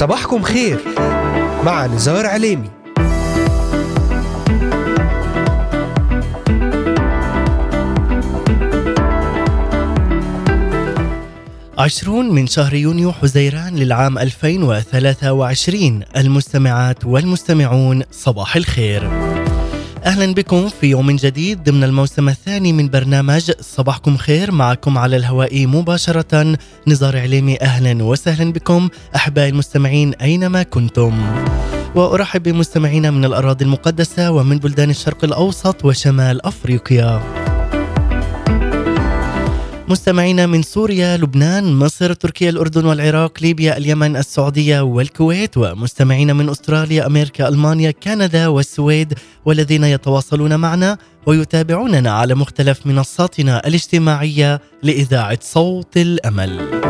صباحكم خير. مع نزار عليمي. عشرون من شهر يونيو حزيران للعام 2023 المستمعات والمستمعون صباح الخير. أهلا بكم في يوم جديد ضمن الموسم الثاني من برنامج صباحكم خير. معكم على الهواء مباشرة نزار عليمي. أهلا وسهلا بكم أحبائي المستمعين أينما كنتم. وأرحب بمستمعينا من الأراضي المقدسة ومن بلدان الشرق الأوسط وشمال أفريقيا. مستمعينا من سوريا، لبنان، مصر، تركيا، الأردن والعراق، ليبيا، اليمن، السعودية والكويت، ومستمعينا من أستراليا، أمريكا، ألمانيا، كندا والسويد، والذين يتواصلون معنا ويتابعوننا على مختلف منصاتنا الاجتماعية لإذاعة صوت الأمل.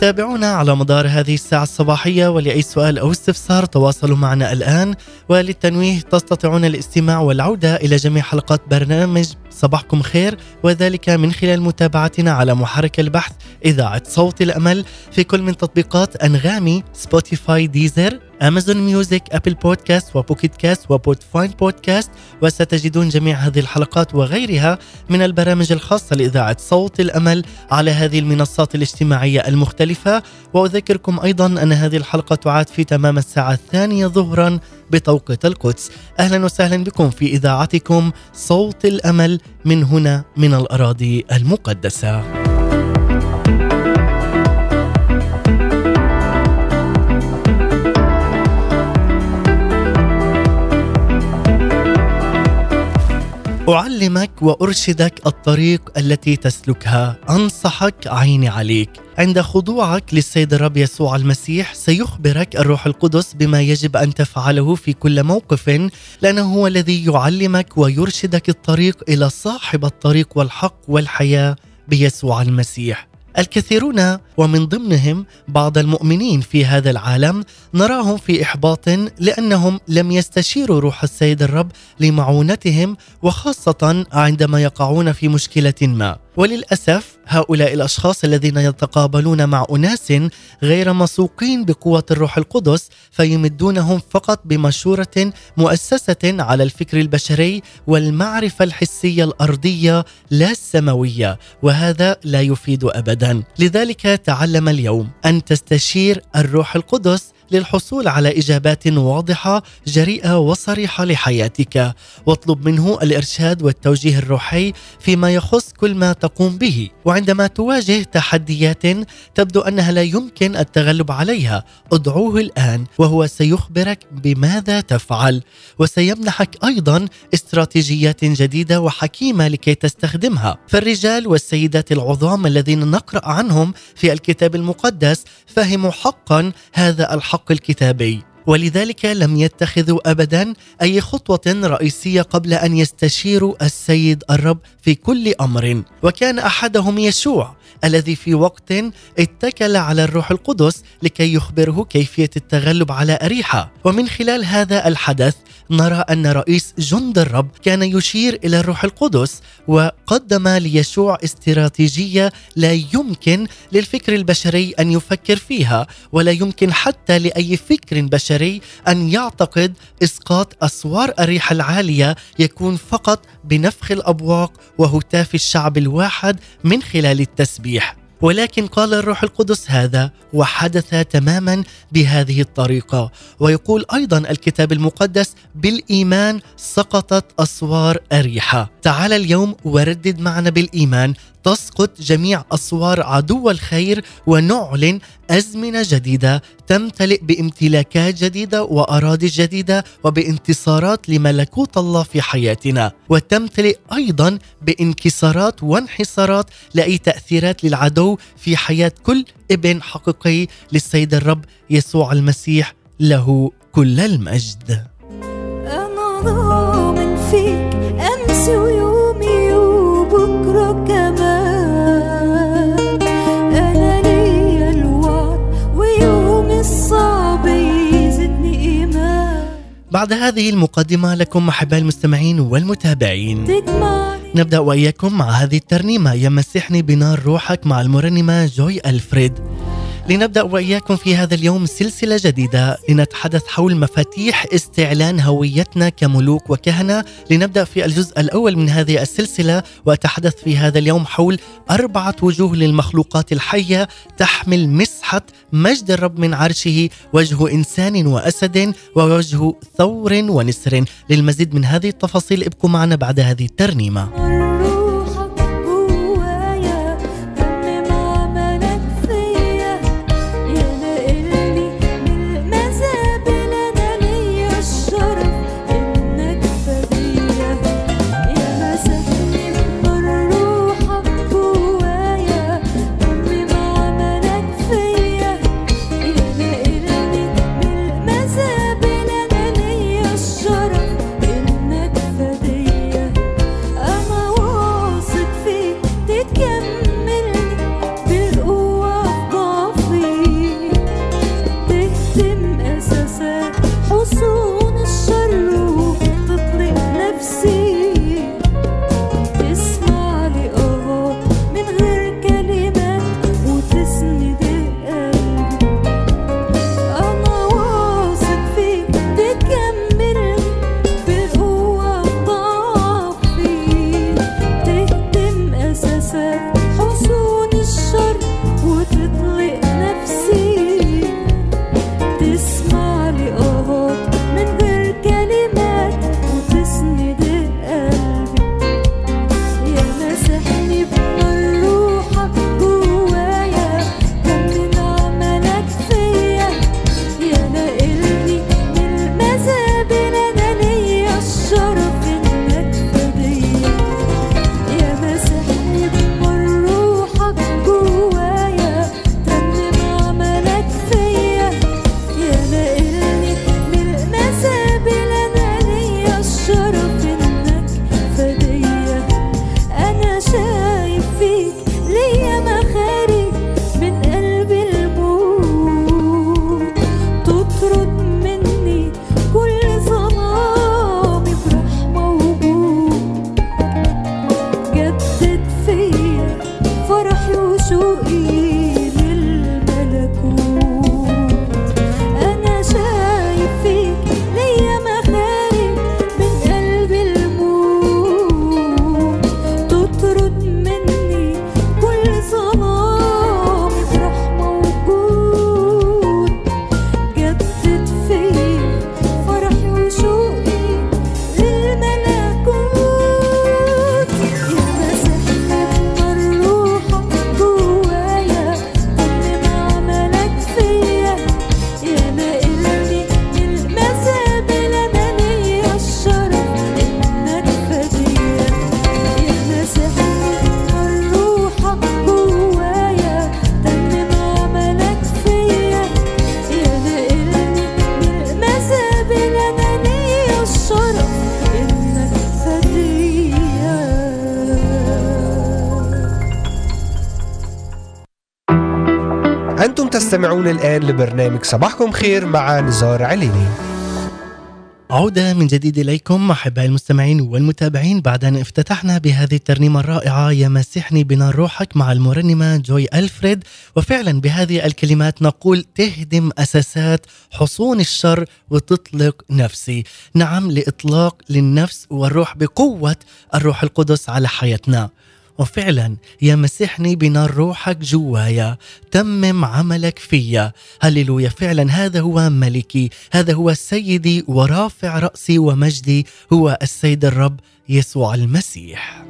تابعونا على مدار هذه الساعة الصباحية ولأي سؤال أو استفسار تواصلوا معنا الآن. وللتنويه تستطيعون الاستماع والعودة إلى جميع حلقات برنامج صباحكم خير وذلك من خلال متابعتنا على محرك البحث إذاعة صوت الأمل. في كل من تطبيقات أنغامي سبوتيفاي ديزر أمازون ميوزك أبل بودكاست وبوكيت كاست وبودفاين بودكاست وستجدون جميع هذه الحلقات وغيرها من البرامج الخاصة لإذاعة صوت الأمل على هذه المنصات الاجتماعية المختلفة. وأذكركم أيضا أن هذه الحلقة تعاد في تمام الساعة الثانية ظهرا بتوقيت القدس. أهلا وسهلا بكم في إذاعتكم صوت الأمل من هنا من الأراضي المقدسة. أعلمك وأرشدك الطريق التي تسلكها. أنصحك عيني عليك. عند خضوعك للسيد الرب يسوع المسيح سيخبرك الروح القدس بما يجب أن تفعله في كل موقف لأنه هو الذي يعلمك ويرشدك الطريق إلى صاحب الطريق والحق والحياة بيسوع المسيح. الكثيرون ومن ضمنهم بعض المؤمنين في هذا العالم نراهم في إحباط لأنهم لم يستشيروا روح السيد الرب لمعونتهم وخاصة عندما يقعون في مشكلة ما. وللأسف هؤلاء الأشخاص الذين يتقابلون مع أناس غير مسوقين بقوة الروح القدس فيمدونهم فقط بمشورة مؤسسة على الفكر البشري والمعرفة الحسية الأرضية لا السماوية وهذا لا يفيد ابدا. لذلك تعلم اليوم أن تستشير الروح القدس للحصول على إجابات واضحة جريئة وصريحة لحياتك. واطلب منه الإرشاد والتوجيه الروحي فيما يخص كل ما تقوم به. وعندما تواجه تحديات تبدو أنها لا يمكن التغلب عليها. ادعوه الآن وهو سيخبرك بماذا تفعل. وسيمنحك أيضا استراتيجيات جديدة وحكيمة لكي تستخدمها. فالرجال والسيدات العظام الذين نقرأ عنهم في الكتاب المقدس فهموا حقا هذا الحق الكتابي ولذلك لم يتخذوا ابدا أي خطوة رئيسية قبل أن يستشيروا السيد الرب في كل أمر. وكان أحدهم يشوع الذي في وقت اتكل على الروح القدس لكي يخبره كيفية التغلب على أريحة. ومن خلال هذا الحدث نرى أن رئيس جند الرب كان يشير إلى الروح القدس وقدم ليشوع استراتيجية لا يمكن للفكر البشري أن يفكر فيها ولا يمكن حتى لأي فكر بشري أن يعتقد إسقاط أسوار اريحه العالية يكون فقط بنفخ الأبواق وهتاف الشعب الواحد من خلال التسبيح. ولكن قال الروح القدس هذا وحدث تماما بهذه الطريقة. ويقول أيضا الكتاب المقدس بالإيمان سقطت أسوار أريحة. تعال اليوم وردد معنا بالإيمان تسقط جميع أسوار عدو الخير ونعلن أزمنة جديدة تمتلئ بامتلاكات جديدة وأراضي جديدة وبانتصارات لملكوت الله في حياتنا. وتمتلئ أيضا بانكسارات وانحسارات لأي تأثيرات للعدو في حياة كل ابن حقيقي للسيد الرب يسوع المسيح له كل المجد. أنا ضامن فيك. بعد هذه المقدمة لكم أحباء المستمعين والمتابعين. نبدأ وإياكم مع هذه الترنيمة. يمسحني بنار روحك مع المرنمة جوي ألفريد. لنبدأ وإياكم في هذا اليوم سلسلة جديدة. لنتحدث حول مفاتيح استعلان هويتنا كملوك وكهنة. لنبدأ في الجزء الأول من هذه السلسلة وأتحدث في هذا اليوم حول أربعة وجوه للمخلوقات الحية تحمل مسحة مجد الرب من عرشه وجه إنسان وأسد ووجه ثور ونسر. للمزيد من هذه التفاصيل ابقوا معنا بعد هذه الترنيمة. تستمعون الآن لبرنامج صباحكم خير مع نزار عليني. عودة من جديد إليكم أحبائي المستمعين والمتابعين. بعد أن افتتحنا بهذه الترنيمة الرائعة يمسحني بنار روحك مع المرنمة جوي ألفريد. وفعلا بهذه الكلمات نقول تهدم أساسات حصون الشر وتطلق نفسي. نعم لإطلاق للنفس والروح بقوة الروح القدس على حياتنا. وفعلا يمسحني بنار روحك جوايا. تمم عملك فيا. هللويا. فعلا هذا هو ملكي. هذا هو سيدي ورافع رأسي ومجدي. هو السيد الرب يسوع المسيح.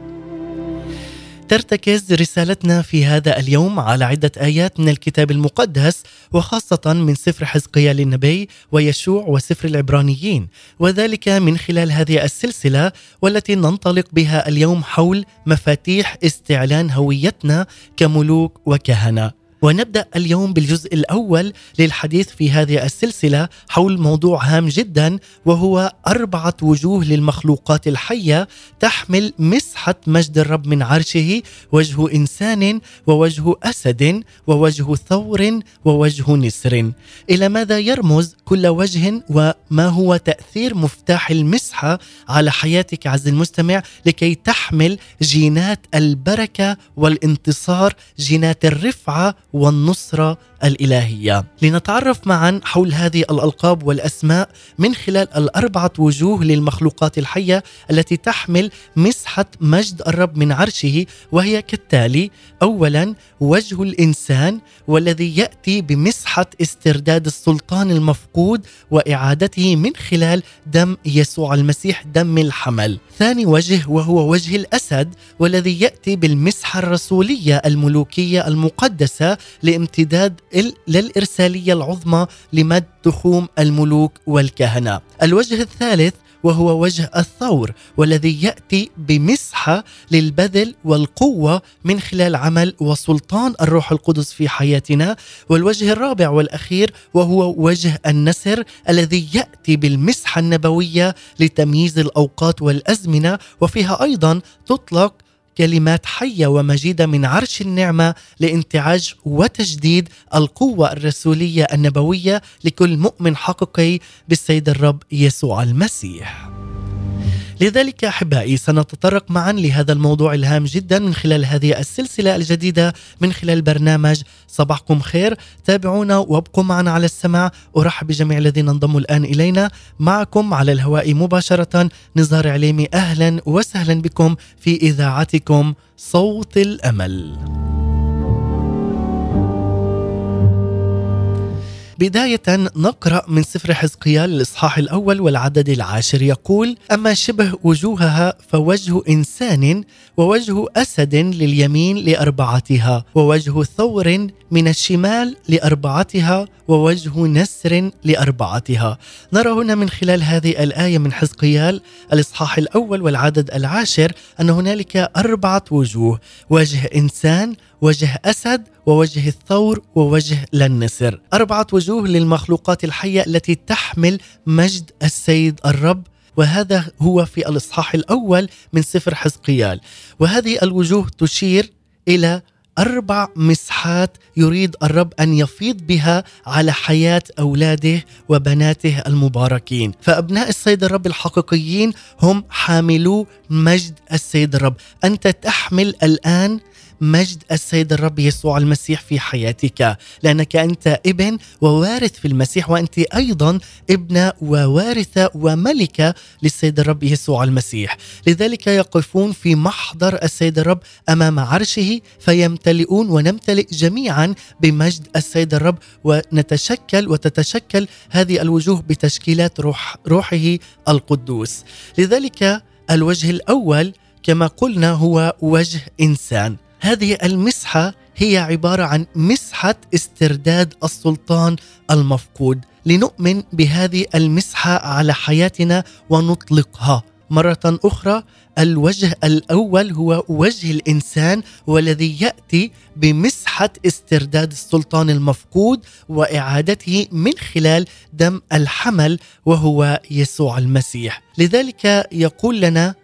ترتكز رسالتنا في هذا اليوم على عدة آيات من الكتاب المقدس وخاصة من سفر حزقيال النبي ويشوع وسفر العبرانيين وذلك من خلال هذه السلسلة والتي ننطلق بها اليوم حول مفاتيح استعلان هويتنا كملوك وكهنة. ونبدأ اليوم بالجزء الأول للحديث في هذه السلسلة حول موضوع هام جدا وهو أربعة وجوه للمخلوقات الحية تحمل مسحة مجد الرب من عرشه وجه إنسان ووجه أسد ووجه ثور ووجه نسر. إلى ماذا يرمز كل وجه وما هو تأثير مفتاح المسحة على حياتك عز المستمع لكي تحمل جينات البركة والانتصار جينات الرفعة والنصرة الإلهية. لنتعرف معا حول هذه الألقاب والأسماء من خلال الأربعة وجوه للمخلوقات الحية التي تحمل مسحة مجد الرب من عرشه وهي كالتالي اولا وجه الإنسان والذي يأتي بمسحة استرداد السلطان المفقود وإعادته من خلال دم يسوع المسيح دم الحمل. ثاني وجه وهو وجه الأسد والذي يأتي بالمسحة الرسولية الملوكية المقدسة لامتداد ال- للإرسالية العظمى لمد تخوم الملوك والكهنة. الوجه الثالث وهو وجه الثور والذي يأتي بمسحة للبذل والقوة من خلال عمل وسلطان الروح القدس في حياتنا والوجه الرابع والأخير وهو وجه النسر الذي يأتي بالمسحة النبوية لتمييز الأوقات والأزمنة وفيها أيضا تطلق كلمات حية ومجيدة من عرش النعمة لانتعاج وتجديد القوة الرسولية النبوية لكل مؤمن حقيقي بالسيد الرب يسوع المسيح. لذلك أحبائي سنتطرق معا لهذا الموضوع الهام جدا من خلال هذه السلسلة الجديدة من خلال برنامج صباحكم خير. تابعونا وابقوا معنا على السمع أرحب بجميع الذين انضموا الآن إلينا. معكم على الهواء مباشرة نزار عليمي. أهلا وسهلا بكم في إذاعتكم صوت الأمل. بداية نقرأ من سفر حزقيال الإصحاح الأول والعدد العاشر. يقول أما شبه وجوهها فوجه إنسان ووجه أسد لليمين لأربعتها ووجه ثور من الشمال لأربعتها ووجه نسر لأربعتها. نرى هنا من خلال هذه الآية من حزقيال الإصحاح الأول والعدد العاشر أن هنالك أربعة وجوه وجه إنسان وجه أسد ووجه الثور ووجه للنسر. أربعة وجوه للمخلوقات الحية التي تحمل مجد السيد الرب وهذا هو في الإصحاح الأول من سفر حزقيال. وهذه الوجوه تشير إلى أربع مسحات يريد الرب أن يفيض بها على حياة أولاده وبناته المباركين. فأبناء السيد الرب الحقيقيين هم حاملو مجد السيد الرب. أنت تحمل الآن مجد السيد الرب يسوع المسيح في حياتك. لأنك أنت ابن ووارث في المسيح وأنت أيضا ابنه ووارثه وملكه للسيد الرب يسوع المسيح. لذلك يقفون في محضر السيد الرب أمام عرشه فيمتلئون ونمتلئ جميعا بمجد السيد الرب ونتشكل وتتشكل هذه الوجوه بتشكيلات روح روحه القدوس. لذلك الوجه الأول كما قلنا هو وجه إنسان. هذه المسحة هي عبارة عن مسحة استرداد السلطان المفقود. لنؤمن بهذه المسحة على حياتنا ونطلقها. مرة أخرى الوجه الأول هو وجه الإنسان والذي يأتي بمسحة استرداد السلطان المفقود وإعادته من خلال دم الحمل وهو يسوع المسيح. لذلك يقول لنا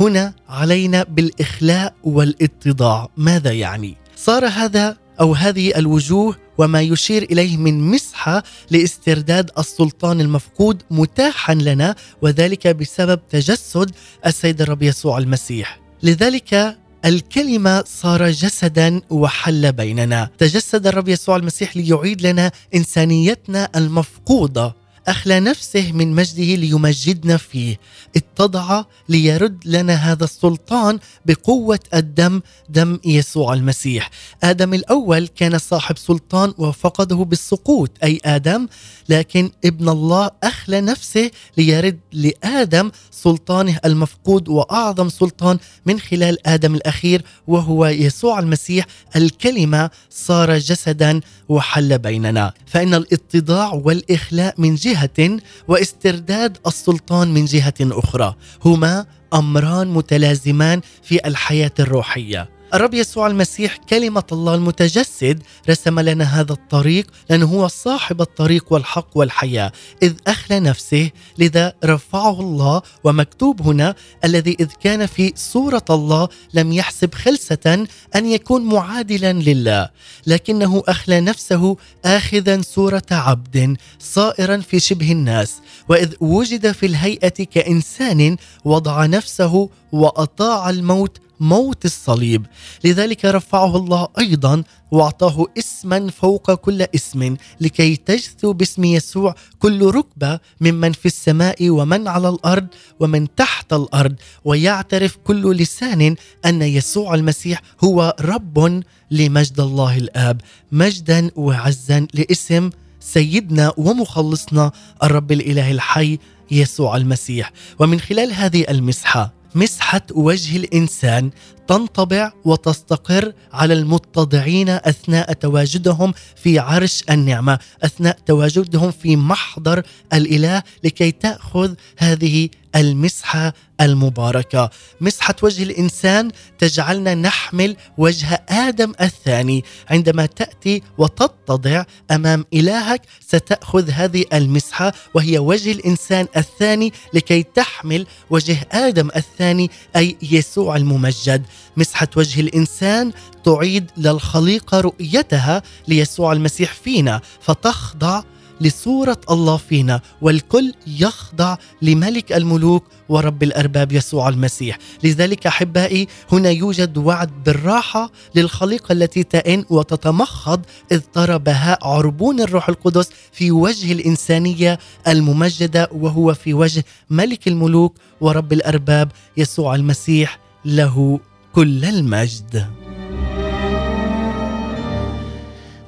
هنا علينا بالإخلاء والاتضاع. ماذا يعني؟ صار هذا أو هذه الوجوه وما يشير إليه من مسحة لاسترداد السلطان المفقود متاحا لنا وذلك بسبب تجسد السيد الرب يسوع المسيح. لذلك الكلمة صار جسدا وحل بيننا. تجسد الرب يسوع المسيح ليعيد لنا إنسانيتنا المفقودة. أخلى نفسه من مجده ليمجدنا فيه. اتضع ليرد لنا هذا السلطان بقوة الدم دم يسوع المسيح. آدم الأول كان صاحب سلطان وفقده بالسقوط أي آدم لكن ابن الله أخلى نفسه ليرد لآدم سلطانه المفقود وأعظم سلطان من خلال آدم الأخير وهو يسوع المسيح. الكلمة صار جسدا وحل بيننا. فإن الاتضاع والإخلاء من جهة واسترداد السلطان من جهة أخرى هما أمران متلازمان في الحياة الروحية. الرب يسوع المسيح كلمة الله المتجسد رسم لنا هذا الطريق لأنه هو صاحب الطريق والحق والحياة. إذ أخلى نفسه لذا رفعه الله ومكتوب هنا الذي إذ كان في صورة الله لم يحسب خلسة أن يكون معادلا لله. لكنه أخلى نفسه آخذا صورة عبد صائرا في شبه الناس. وإذ وجد في الهيئة كإنسان وضع نفسه وأطاع الموت موت الصليب. لذلك رفعه الله أيضا وأعطاه اسما فوق كل اسم لكي تجثو باسم يسوع كل ركبة ممن في السماء ومن على الأرض ومن تحت الأرض. ويعترف كل لسان أن يسوع المسيح هو رب لمجد الله الآب. مجدا وعزا لاسم سيدنا ومخلصنا الرب الاله الحي يسوع المسيح. ومن خلال هذه المسحة مسحة وجه الإنسان تنطبع وتستقر على المتضعين أثناء تواجدهم في عرش النعمة، أثناء تواجدهم في محضر الإله لكي تأخذ هذه المسحة المباركة، مسحة وجه الإنسان تجعلنا نحمل وجه آدم الثاني، عندما تأتي وتتضع أمام إلهك ستأخذ هذه المسحة وهي وجه الإنسان الثاني لكي تحمل وجه آدم الثاني أي يسوع الممجد، مسحة وجه الإنسان تعيد للخليقة رؤيتها ليسوع المسيح فينا فتخضع لصورة الله فينا والكل يخضع لملك الملوك ورب الأرباب يسوع المسيح، لذلك أحبائي هنا يوجد وعد بالراحة للخليقة التي تئن وتتمخض إذ ترى بهاء عربون الروح القدس في وجه الإنسانية الممجدة وهو في وجه ملك الملوك ورب الأرباب يسوع المسيح له. كل المجد.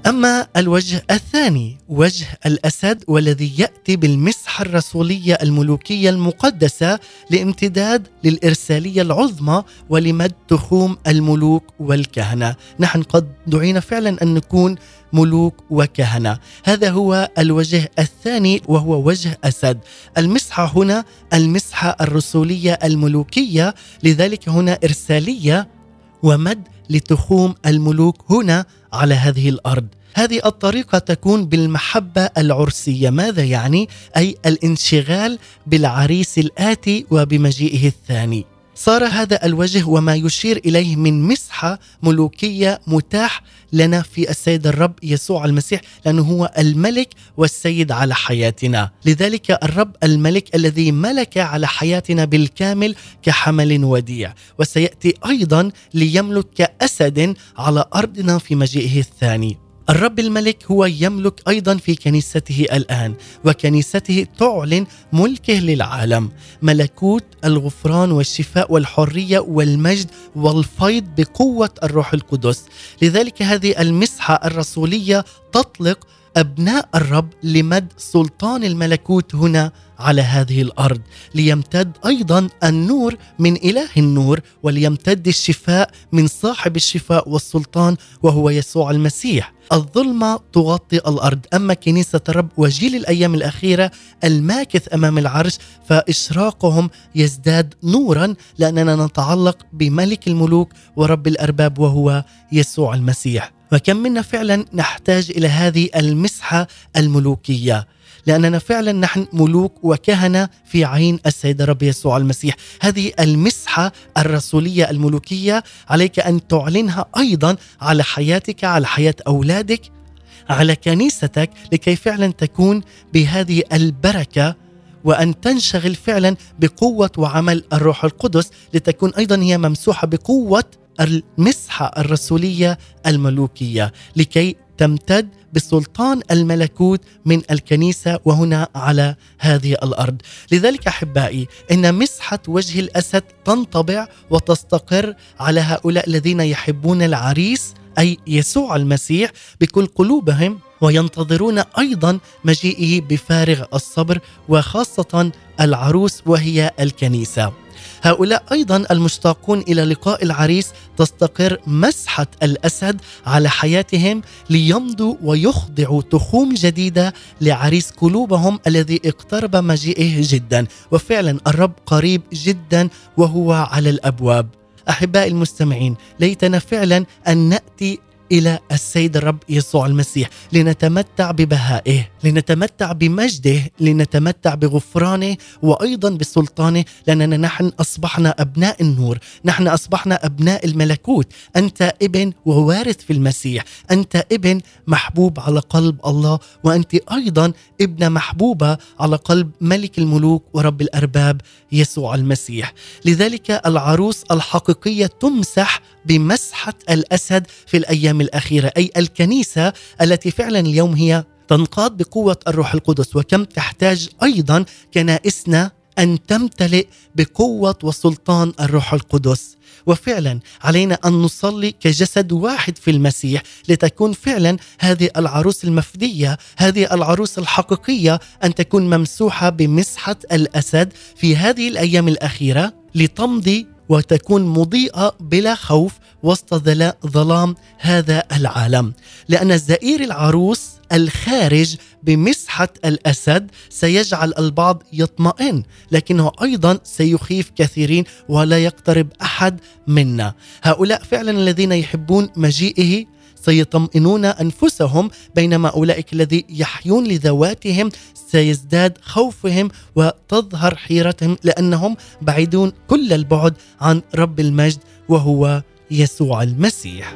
أما الوجه الثاني وجه الأسد والذي يأتي بالمسحه الرسولية الملوكية المقدسة لامتداد للإرسالية العظمى ولمد تخوم الملوك والكهنة، نحن قد دعينا فعلا أن نكون ملوك وكهنة، هذا هو الوجه الثاني وهو وجه أسد، المسحه هنا المسحه الرسولية الملوكية، لذلك هنا إرسالية ومد لتخوم الملوك هنا على هذه الأرض. هذه الطريقة تكون بالمحبة العرسية. ماذا يعني؟ أي الانشغال بالعريس الآتي وبمجيئه الثاني. صار هذا الوجه وما يشير إليه من مسحه ملوكية متاح لنا في السيد الرب يسوع المسيح لأنه هو الملك والسيد على حياتنا، لذلك الرب الملك الذي ملك على حياتنا بالكامل كحمل وديع، وسيأتي أيضا ليملك كاسد على أرضنا في مجيئه الثاني. الرب الملك هو يملك أيضا في كنيسته الآن وكنيسته تعلن ملكه للعالم. ملكوت الغفران والشفاء والحرية والمجد والفيض بقوة الروح القدس. لذلك هذه المسحة الرسولية تطلق أبناء الرب لمد سلطان الملكوت هنا على هذه الأرض ليمتد أيضا النور من إله النور وليمتد الشفاء من صاحب الشفاء والسلطان وهو يسوع المسيح. الظلمة تغطي الأرض. أما كنيسة الرب وجيل الأيام الأخيرة الماكث أمام العرش فإشراقهم يزداد نورا لأننا نتعلق بملك الملوك ورب الأرباب وهو يسوع المسيح. وكم منا فعلا نحتاج إلى هذه المسحة الملوكية. لأننا فعلا نحن ملوك وكهنة في عين السيد الرب يسوع المسيح. هذه المسحة الرسولية الملوكية عليك أن تعلنها أيضا على حياتك على حياة أولادك على كنيستك لكي فعلا تكون بهذه البركة وأن تنشغل فعلا بقوة وعمل الروح القدس لتكون أيضا هي ممسوحة بقوة المسحة الرسولية الملوكية. لكي تمتد بسلطان الملكوت من الكنيسة وهنا على هذه الأرض لذلك أحبائي إن مسحة وجه الأسد تنطبع وتستقر على هؤلاء الذين يحبون العريس أي يسوع المسيح بكل قلوبهم وينتظرون أيضا مجيئه بفارغ الصبر وخاصة العروس وهي الكنيسة. هؤلاء أيضا المشتاقون إلى لقاء العريس تستقر مسحة الأسد على حياتهم ليمضوا ويخضعوا تخوم جديدة لعريس قلوبهم الذي اقترب مجيئه جدا، وفعلا الرب قريب جدا وهو على الأبواب. أحبائي المستمعين ليتنا فعلا أن نأتي إلى السيد الرب يسوع المسيح لنتمتع ببهائه لنتمتع بمجده لنتمتع بغفرانه وأيضا بسلطانه لأننا نحن أصبحنا أبناء النور نحن أصبحنا أبناء الملكوت. أنت ابن ووارث في المسيح أنت ابن محبوب على قلب الله وأنت أيضا ابنة محبوبة على قلب ملك الملوك ورب الأرباب يسوع المسيح. لذلك العروس الحقيقية تمسح بمسحة الأسد في الأيام الأخيرة أي الكنيسة التي فعلا اليوم هي تنقاد بقوة الروح القدس وكم تحتاج أيضا كنائسنا أن تمتلئ بقوة وسلطان الروح القدس. وفعلا علينا أن نصلي كجسد واحد في المسيح لتكون فعلا هذه العروس المفدية هذه العروس الحقيقية أن تكون ممسوحة بمسحة الأسد في هذه الأيام الأخيرة لتمضي وتكون مضيئة بلا خوف وسط ظلام هذا العالم. لأن زئير العروس الخارج بمسحة الأسد سيجعل البعض يطمئن لكنه أيضا سيخيف كثيرين ولا يقترب أحد منا. هؤلاء فعلا الذين يحبون مجيئه سيطمئنون أنفسهم بينما أولئك الذي يحيون لذواتهم سيزداد خوفهم وتظهر حيرتهم لأنهم بعيدون كل البعد عن رب المجد وهو يسوع المسيح.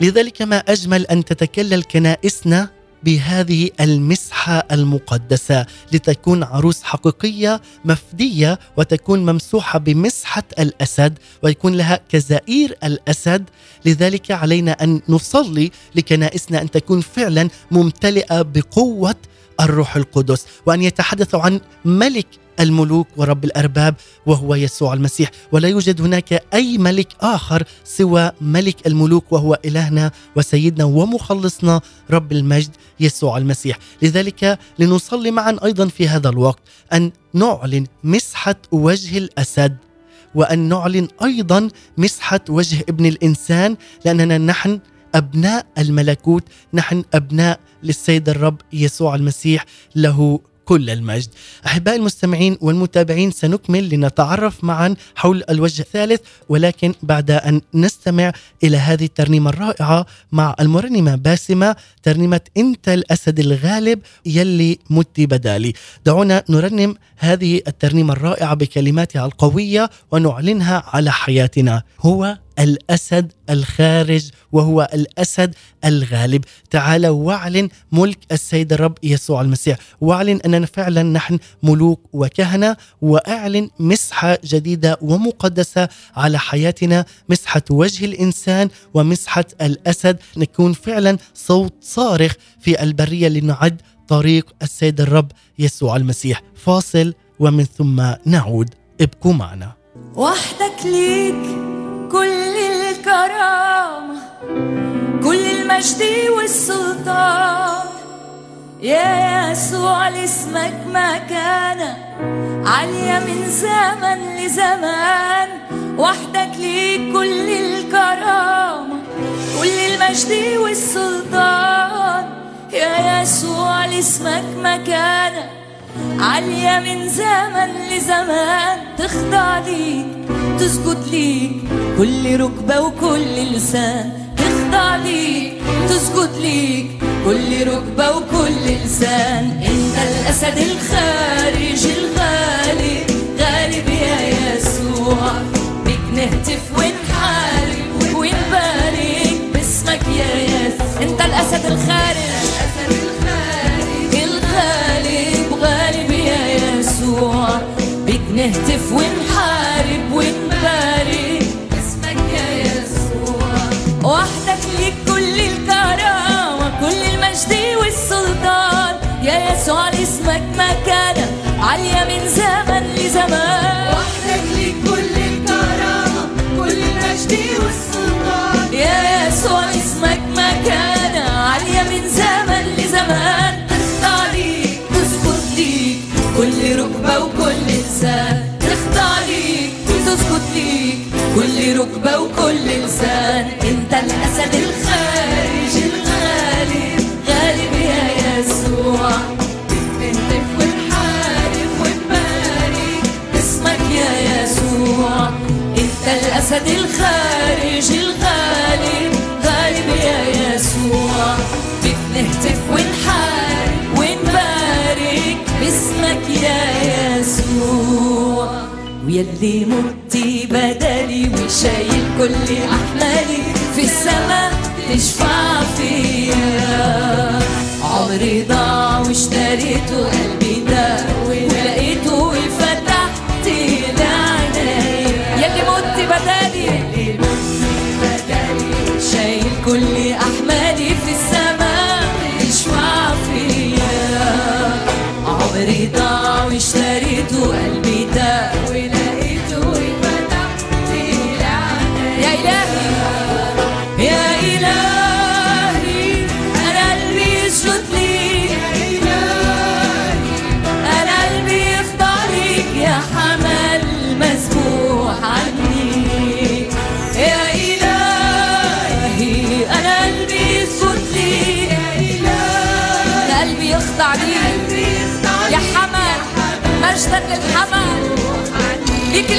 لذلك ما أجمل أن تتكلل كنائسنا بهذه المسحة المقدسة لتكون عروس حقيقية مفدية وتكون ممسوحة بمسحة الأسد ويكون لها كزئير الأسد. لذلك علينا أن نصلي لكنائسنا أن تكون فعلا ممتلئة بقوة الروح القدس وأن يتحدثوا عن ملك الملوك ورب الأرباب وهو يسوع المسيح. ولا يوجد هناك أي ملك آخر سوى ملك الملوك وهو إلهنا وسيدنا ومخلصنا رب المجد يسوع المسيح. لذلك لنصلي معا أيضا في هذا الوقت أن نعلن مسحة وجه الأسد وأن نعلن أيضا مسحة وجه ابن الإنسان لأننا نحن أبناء الملكوت. نحن أبناء للسيد الرب يسوع المسيح له كل المجد. أحبائي المستمعين والمتابعين سنكمل لنتعرف معا حول الوجه الثالث ولكن بعد أن نستمع إلى هذه الترنيمة الرائعة مع المرنمة باسمة ترنيمة انت الاسد الغالب يلي متي بدالي. دعونا نرنم هذه الترنيمة الرائعة بكلماتها القوية ونعلنها على حياتنا. هو الأسد الخارج وهو الأسد الغالب. تعال واعلن ملك السيد الرب يسوع المسيح. واعلن أننا فعلا نحن ملوك وكهنة وأعلن مسحة جديدة ومقدسة على حياتنا مسحة وجه الإنسان ومسحة الأسد. نكون فعلا صوت صارخ في البرية لنعد طريق السيد الرب يسوع المسيح. فاصل ومن ثم نعود. ابقوا معنا. وحدك ليك كل الكرامة كل المجد والسلطان. يا يسوع لاسمك مكانة عالية من زمن لزمان. وحدك ليك كل الكرامة كل المجد والسلطان. يا يسوع لاسمك مكانة عالية من زمن لزمان تخضع ليك تسجد ليك كل ركبة وكل لسان تخضع ليك تسجد ليك كل ركبة وكل لسان. انت الأسد الخارج الغالي غالب يا يسوع بك نهتف ونحارب ونبارك باسمك يا يسوع. انت الأسد الخارج نهتف ونحارب ونبارك اسمك يا يسوع. وحدك ليك كل الكرامة كل المجد والسلطان. يا يسوع اسمك مكانة عالية من زمن لزمان. وحدك ليك كل الكرامة كل المجد والسلطان. ركبة وكل لسان انت الأسد الخارج الغالب غالب يا يسوع. بنهتف ونحارب ونبارك اسمك يا يسوع. انت الأسد الخارج الغالب غالب يا يسوع. بنهتف ونحارب ونبارك باسمك يا يسوع. ويلي متي بدلي وشايل كل أحمالي في السماء تشفع فيا عمري ضاع واشتريته قلبي ده ولقيته وفتحت لعناية يلي مت بدلي يلي مت بدلي شايل كل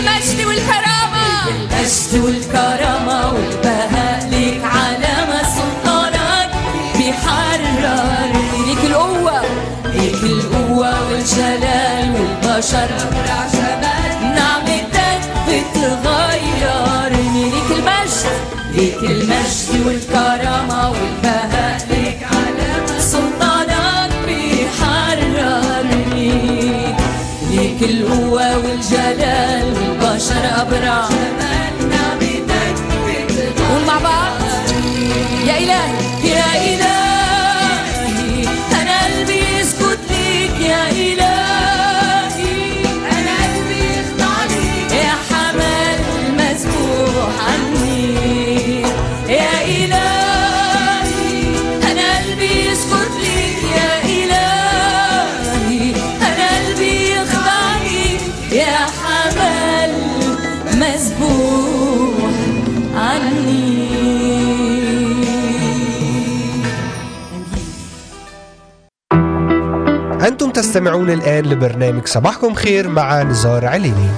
المجد والكرامة. المجد والكرامة والبهاء ليك علامة سلطانك. بيحررني ليك القوة. ليك القوة والجلال والبشر. أبرع نعمتك بتغيرني ليك المجد. ليك المجد والكرامة والبهاء ليك علامة سلطانك. ليك القوة والجلال والبشر أبرع قول تستمعون الآن لبرنامج صباحكم خير مع نزار عليني.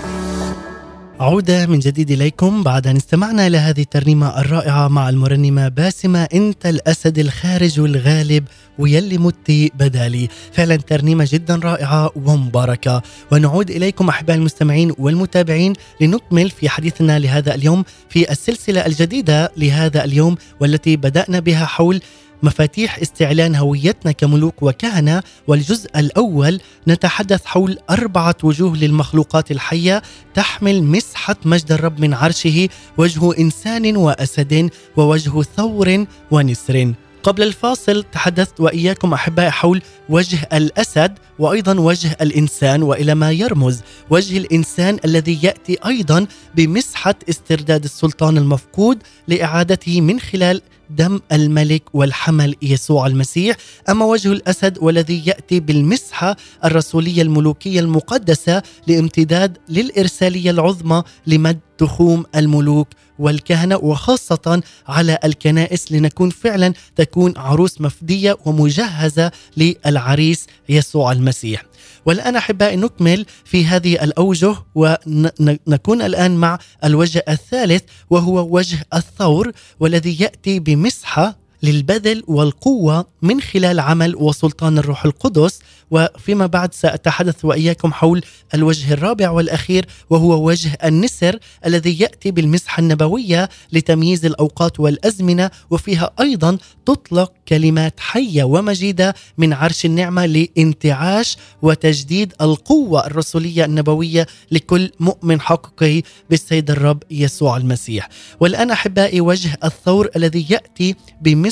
عودة من جديد إليكم بعد أن استمعنا إلى هذه الترنيمة الرائعة مع المرنمة باسمة أنت الأسد الخارج والغالب ويلي متي بدالي فعلا ترنيمة جدا رائعة ومباركة. ونعود إليكم أحبائي المستمعين والمتابعين لنكمل في حديثنا لهذا اليوم في السلسلة الجديدة لهذا اليوم والتي بدأنا بها حول مفاتيح استعلان هويتنا كملوك وكهنة والجزء الأول نتحدث حول أربعة وجوه للمخلوقات الحية تحمل مسحة مجد الرب من عرشه وجه إنسان وأسد ووجه ثور ونسر. قبل الفاصل تحدثت وإياكم أحبائي حول وجه الأسد وأيضا وجه الإنسان وإلى ما يرمز. وجه الإنسان الذي يأتي أيضا بمسحة استرداد السلطان المفقود لإعادته من خلال دم الملك والحمل يسوع المسيح. أما وجه الأسد والذي يأتي بالمسحة الرسولية الملوكية المقدسة لامتداد للإرسالية العظمى لمد تخوم الملوك والكهنة وخاصة على الكنائس لنكون فعلا تكون عروس مفدية ومجهزة للعريس يسوع المسيح. والآن أحبائي نكمل في هذه الأوجه ونكون الآن مع الوجه الثالث وهو وجه الثور والذي يأتي بمسحه للبذل والقوة من خلال عمل وسلطان الروح القدس. وفيما بعد سأتحدث وإياكم حول الوجه الرابع والأخير وهو وجه النسر الذي يأتي بالمسحة النبوية لتمييز الأوقات والأزمنة وفيها أيضا تطلق كلمات حية ومجيدة من عرش النعمة لانتعاش وتجديد القوة الرسولية النبوية لكل مؤمن حقيقي بالسيد الرب يسوع المسيح. والآن أحبائي وجه الثور الذي يأتي بمسحة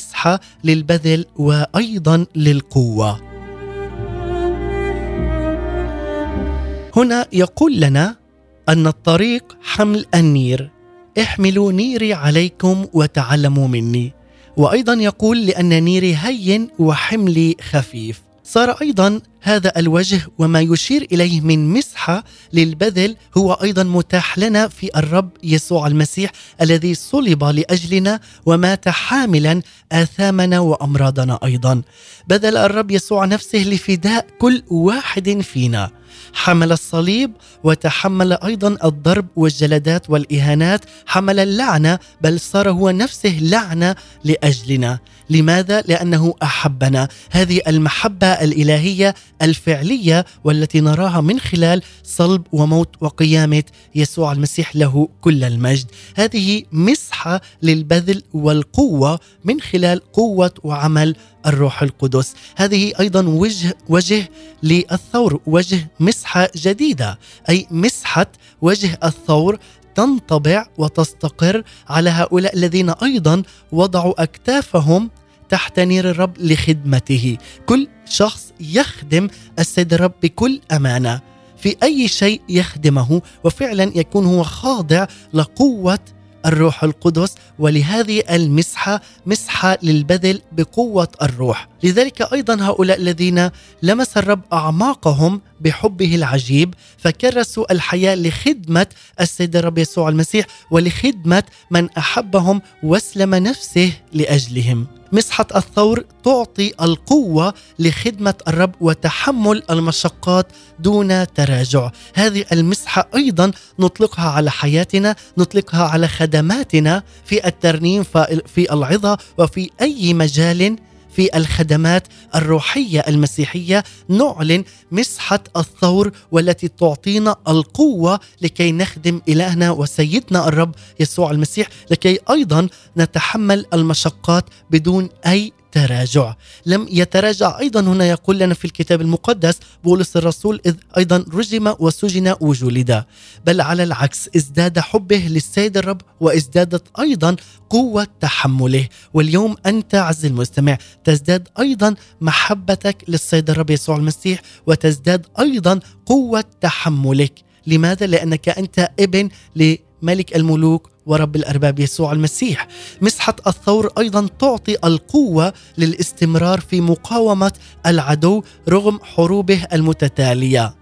للبذل وأيضا للقوة. هنا يقول لنا أن الطريق حمل النير. احملوا نيري عليكم وتعلموا مني. وأيضا يقول لأن نيري هين وحملي خفيف. صار أيضا هذا الوجه وما يشير إليه من مسحه للبذل هو أيضا متاح لنا في الرب يسوع المسيح الذي صلب لأجلنا ومات حاملا آثامنا وأمراضنا أيضا. بذل الرب يسوع نفسه لفداء كل واحد فينا. حمل الصليب وتحمل أيضا الضرب والجلدات والإهانات. حمل اللعنة بل صار هو نفسه لعنة لأجلنا. لماذا؟ لأنه أحبنا. هذه المحبة الإلهية الفعلية والتي نراها من خلال صلب وموت وقيامة يسوع المسيح له كل المجد. هذه مسحة للبذل والقوة من خلال قوة وعمل الروح القدس. هذه أيضا وجه وجه للثور وجه مسحة جديدة أي مسحة وجه الثور تنطبع وتستقر على هؤلاء الذين أيضا وضعوا أكتافهم تحت نير الرب لخدمته. كل شخص يخدم السيد الرب بكل أمانة. في أي شيء يخدمه وفعلا يكون هو خاضع لقوة الروح القدس ولهذه المسحة مسحة للبذل بقوة الروح، لذلك أيضا هؤلاء الذين لمس الرب أعماقهم بحبه العجيب فكرسوا الحياة لخدمة السيد الرب يسوع المسيح ولخدمة من أحبهم وأسلم نفسه لأجلهم. مسحة الثور تعطي القوة لخدمة الرب وتحمل المشقات دون تراجع. هذه المسحة أيضا نطلقها على حياتنا نطلقها على خدماتنا في الترنيم في العظة وفي أي مجال في الخدمات الروحية المسيحية نعلن مسحة الثور والتي تعطينا القوة لكي نخدم إلهنا وسيدنا الرب يسوع المسيح لكي أيضا نتحمل المشقات بدون أي تراجع. لم يتراجع. أيضا هنا يقول لنا في الكتاب المقدس بولس الرسول إذ أيضا رجم وسجن وجلد. بل على العكس ازداد حبه للسيد الرب وازدادت أيضا قوة تحمله. واليوم أنت عز المستمع تزداد أيضا محبتك للسيد الرب يسوع المسيح وتزداد أيضا قوة تحملك. لماذا؟ لأنك أنت ابن لملك الملوك ورب الأرباب يسوع المسيح. مسحة الثور أيضا تعطي القوة للاستمرار في مقاومة العدو رغم حروبه المتتالية.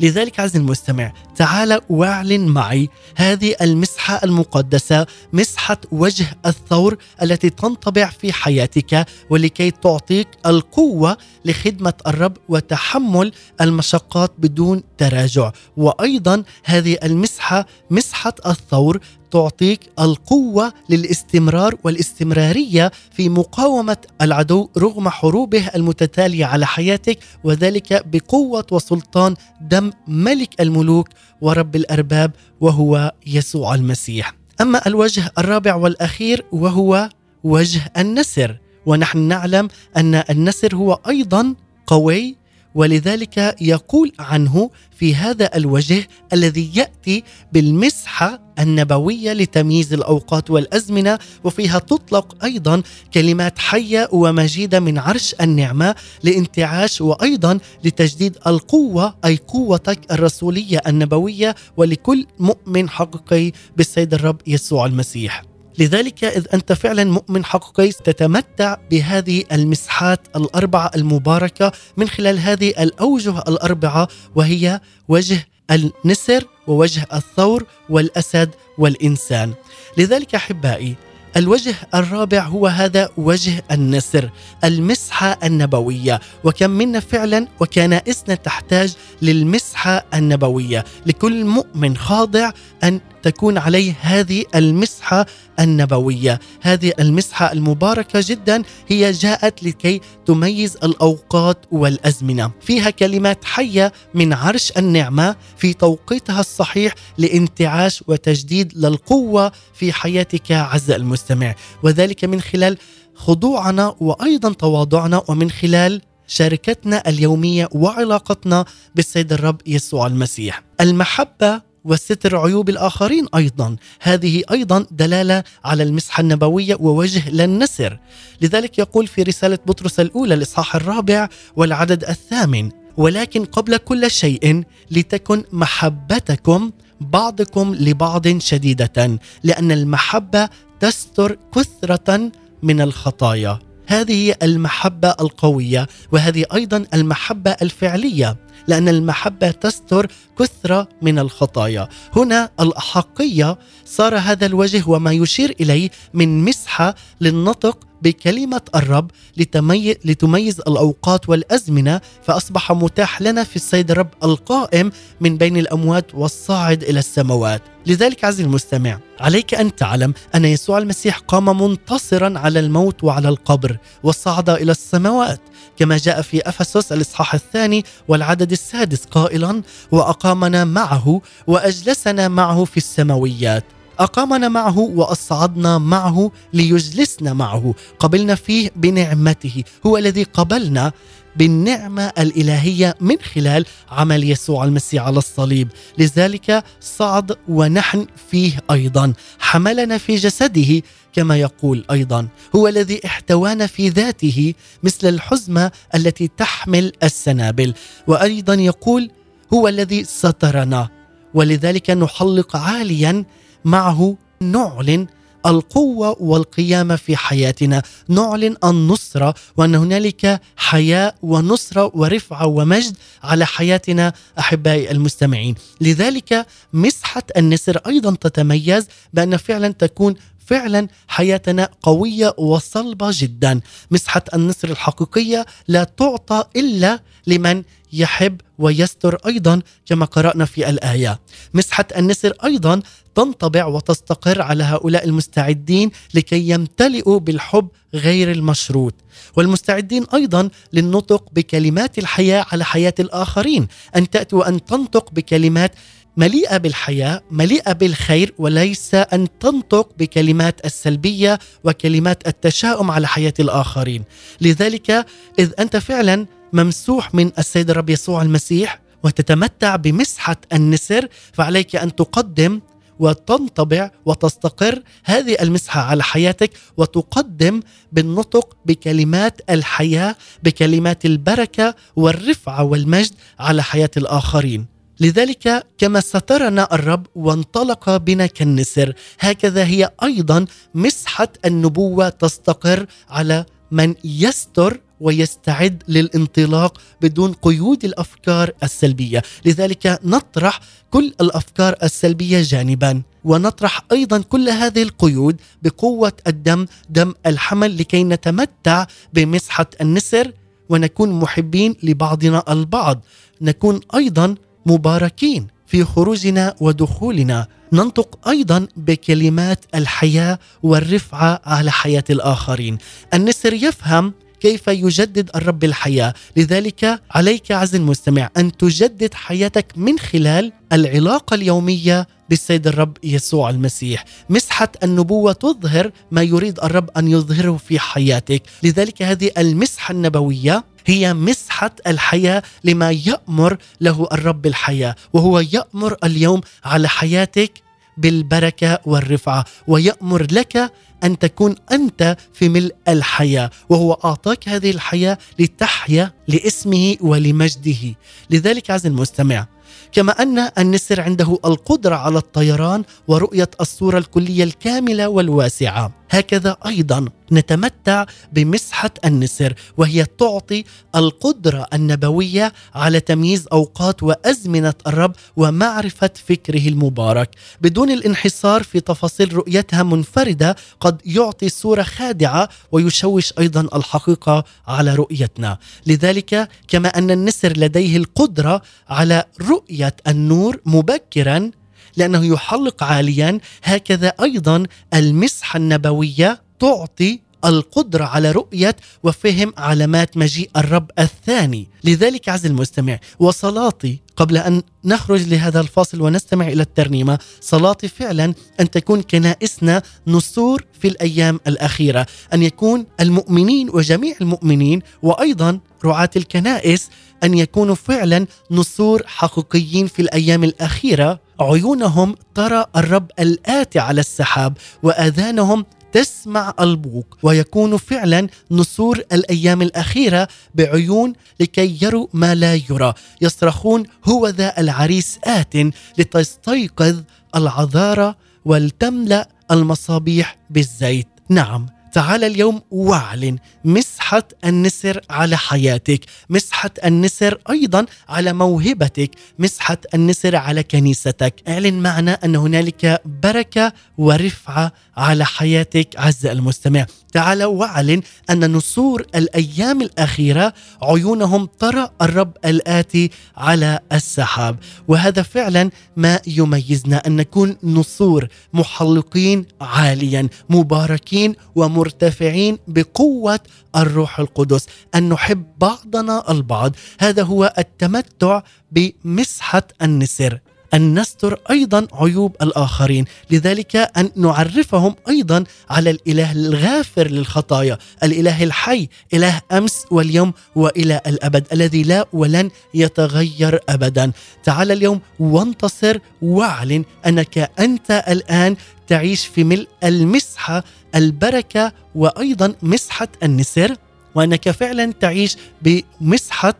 لذلك عزيزي المستمع تعال واعلن معي هذه المسحة المقدسة مسحة وجه الثور التي تنطبع في حياتك ولكي تعطيك القوة لخدمة الرب وتحمل المشقات بدون تراجع. وأيضا هذه المسحة مسحة الثور تعطيك القوة للاستمرار والاستمرارية في مقاومة العدو رغم حروبه المتتالية على حياتك وذلك بقوة وسلطان دم ملك الملوك ورب الأرباب وهو يسوع المسيح. أما الوجه الرابع والأخير وهو وجه النسر ونحن نعلم أن النسر هو أيضا قوي ولذلك يقول عنه في هذا الوجه الذي يأتي بالمسحه النبوية لتمييز الأوقات والأزمنة وفيها تطلق أيضا كلمات حية ومجيدة من عرش النعمة لانتعاش وأيضا لتجديد القوة أي قوتك الرسولية النبوية ولكل مؤمن حقيقي بالسيد الرب يسوع المسيح. لذلك إذ أنت فعلا مؤمن حقيقي تتمتع بهذه المسحات الأربعة المباركة من خلال هذه الأوجه الأربعة وهي وجه النسر ووجه الثور والأسد والإنسان. لذلك أحبائي الوجه الرابع هو هذا وجه النسر المسحة النبوية. وكم منا فعلا وكنائسنا تحتاج للمسحة النبوية. لكل مؤمن خاضع أن تكون عليه هذه المسحة النبوية. هذه المسحة المباركة جدا هي جاءت لكي تميز الأوقات والأزمنة. فيها كلمات حية من عرش النعمة في توقيتها الصحيح لانتعاش وتجديد للقوة في حياتك عز المستمع. وذلك من خلال خضوعنا وأيضا تواضعنا ومن خلال شركتنا اليومية وعلاقتنا بالسيد الرب يسوع المسيح. المحبة وستر عيوب الآخرين أيضا. هذه أيضا دلالة على المسحة النبوية ووجه للنسر. لذلك يقول في رسالة بطرس الأولى الإصحاح الرابع والعدد الثامن ولكن قبل كل شيء لتكن محبتكم بعضكم لبعض شديدة لأن المحبة تستر كثرة من الخطايا. هذه المحبة القوية وهذه أيضا المحبة الفعلية. لأن المحبة تستر كثرة من الخطايا. هنا الأحقية صار هذا الوجه وما يشير إليه من مسحة للنطق بكلمة الرب لتمي... لتميز الأوقات والأزمنة فأصبح متاح لنا في السيد الرب القائم من بين الأموات والصاعد إلى السماوات. لذلك عزيزي المستمع عليك أن تعلم أن يسوع المسيح قام منتصرا على الموت وعلى القبر وصعد إلى السماوات كما جاء في أفسس الإصحاح الثاني والعدد السادس قائلا وأقامنا معه وأجلسنا معه في السماويات. أقامنا معه وأصعدنا معه ليجلسنا معه. قبلنا فيه بنعمته. هو الذي قبلنا. بالنعمة الإلهية من خلال عمل يسوع المسيح على الصليب. لذلك صعد ونحن فيه أيضا. حملنا في جسده كما يقول أيضا. هو الذي احتوانا في ذاته مثل الحزمة التي تحمل السنابل. وأيضا يقول هو الذي سترنا. ولذلك نحلق عاليا معه نعلن القوة والقيامة في حياتنا. نعلن النصرة وأن هنالك حياة ونصرة ورفعة ومجد على حياتنا أحبائي المستمعين. لذلك مسحة النسر أيضا تتميز بأن فعلا تكون فعلا حياتنا قوية وصلبة جدا. مسحة النسر الحقيقية لا تعطى إلا لمن يحب ويستر أيضا كما قرأنا في الآية. مسحة النسر أيضا تنطبع وتستقر على هؤلاء المستعدين لكي يمتلئوا بالحب غير المشروط. والمستعدين أيضا للنطق بكلمات الحياة على حياة الآخرين. أن تاتي وأن تنطق بكلمات مليئة بالحياة مليئة بالخير وليس أن تنطق بكلمات السلبية وكلمات التشاؤم على حياة الآخرين. لذلك إذ أنت فعلا ممسوح من السيد الرب يسوع المسيح وتتمتع بمسحة النسر فعليك أن تقدم وتنطبع وتستقر هذه المسحة على حياتك وتقدم بالنطق بكلمات الحياة بكلمات البركة والرفعة والمجد على حياة الآخرين. لذلك كما سترنا الرب وانطلق بنا كالنسر هكذا هي أيضا مسحة النبوة تستقر على من يستر ويستعد للانطلاق بدون قيود الأفكار السلبية، لذلك نطرح كل الأفكار السلبية جانبا ونطرح أيضا كل هذه القيود بقوة الدم دم الحمل لكي نتمتع بمسحة النسر ونكون محبين لبعضنا البعض، نكون أيضا مباركين في خروجنا ودخولنا. ننطق أيضا بكلمات الحياة والرفعة على حياة الآخرين. النسر يفهم كيف يجدد الرب الحياة. لذلك عليك عز المستمع أن تجدد حياتك من خلال العلاقة اليومية بالسيد الرب يسوع المسيح. مسحة النبوة تظهر ما يريد الرب أن يظهره في حياتك. لذلك هذه المسحة النبوية هي مسحة الحياة لما يأمر له الرب الحياة. وهو يأمر اليوم على حياتك بالبركة والرفعة ويأمر لك أن تكون أنت في ملء الحياة وهو أعطاك هذه الحياة لتحيا لاسمه ولمجده. لذلك عز المستمع كما أن النسر عنده القدرة على الطيران ورؤية الصورة الكلية الكاملة والواسعة. هكذا أيضا نتمتع بمسحة النسر وهي تعطي القدرة النبوية على تمييز أوقات وأزمنة الرب ومعرفة فكره المبارك. بدون الانحصار في تفاصيل رؤيتها منفردة قد يعطي صورة خادعة ويشوش أيضا الحقيقة على رؤيتنا. لذلك كما أن النسر لديه القدرة على رؤية النور مبكرا لأنه يحلق عاليا. هكذا أيضا المسحة النبوية تعطي القدرة على رؤية وفهم علامات مجيء الرب الثاني. لذلك عز المستمع وصلاتي قبل أن نخرج لهذا الفاصل ونستمع إلى الترنيمة صلاتي فعلا أن تكون كنائسنا نسور في الأيام الأخيرة أن يكون المؤمنين وجميع المؤمنين وأيضا رعاة الكنائس أن يكونوا فعلا نسور حقيقيين في الأيام الأخيرة. عيونهم ترى الرب الآتي على السحاب وآذانهم تسمع البوق ويكون فعلا نسور الأيام الأخيرة بعيون لكي يروا ما لا يرى. يصرخون هو ذا العريس آت لتستيقظ العذاره ولتملأ المصابيح بالزيت. نعم. تعال اليوم واعلن مسحة النسر على حياتك مسحة النسر أيضا على موهبتك مسحة النسر على كنيستك. اعلن معنا أن هنالك بركة ورفعة على حياتك عز المستمع. تعال وأعلن أن نسور الأيام الأخيرة عيونهم ترى الرب الآتي على السحاب. وهذا فعلا ما يميزنا أن نكون نسور محلقين عاليا مباركين ومرتفعين بقوة الروح القدس أن نحب بعضنا البعض. هذا هو التمتع بمسحة النسر. أن نستر أيضا عيوب الآخرين لذلك أن نعرفهم أيضا على الإله الغافر للخطايا الإله الحي إله أمس واليوم وإلى الأبد الذي لا ولن يتغير أبدا. تعال اليوم وانتصر واعلن أنك أنت الآن تعيش في ملء المسحة البركة وأيضا مسحة النسر وأنك فعلا تعيش بمسحة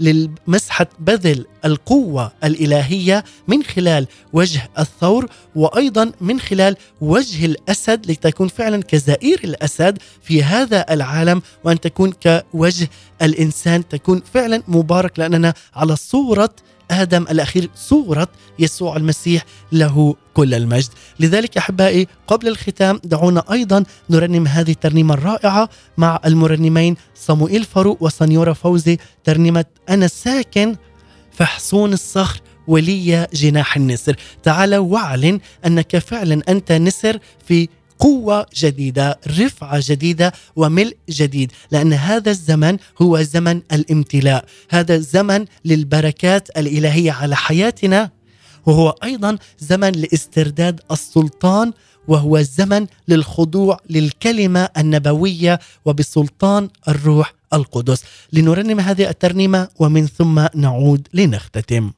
لمسحة بذل القوة الإلهية من خلال وجه الثور وأيضا من خلال وجه الأسد لتكون فعلا كزئير الأسد في هذا العالم وأن تكون كوجه الإنسان تكون فعلا مبارك لأننا على صورة آدم الأخير صورة يسوع المسيح له كل المجد. لذلك أحبائي قبل الختام دعونا أيضا نرنم هذه الترنيمة الرائعة مع المرنمين صموئيل فاروق وسنيورة فوزي ترنيمة أنا ساكن في حصون الصخر ولي جناح النسر. تعال واعلن أنك فعلا أنت نسر في قوة جديدة رفعة جديدة وملء جديد لأن هذا الزمن هو زمن الامتلاء. هذا زمن للبركات الإلهية على حياتنا وهو أيضا زمن لاسترداد السلطان وهو الزمن للخضوع للكلمة النبوية وبسلطان الروح القدس. لنرنم هذه الترنيمة ومن ثم نعود لنختتم.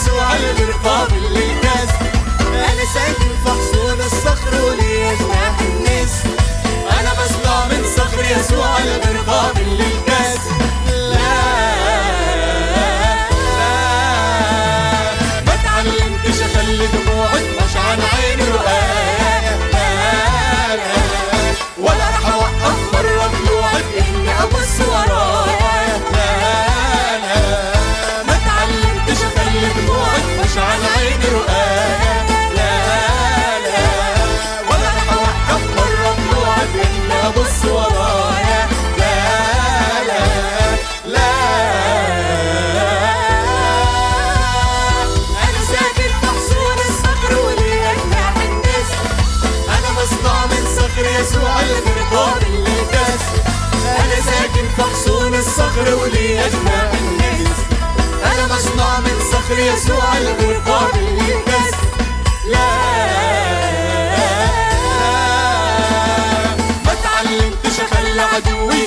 يسوع القابل للكسر أنا ساكن في حصون الصخر ولي جناح النسر أنا مصنوع من صخر يسوع للكسر لا الصخر ولي جناح النسر أنا مصنوع من صخر يسوع القابل للكسر لا. ما تعلمتش اخلي عدوي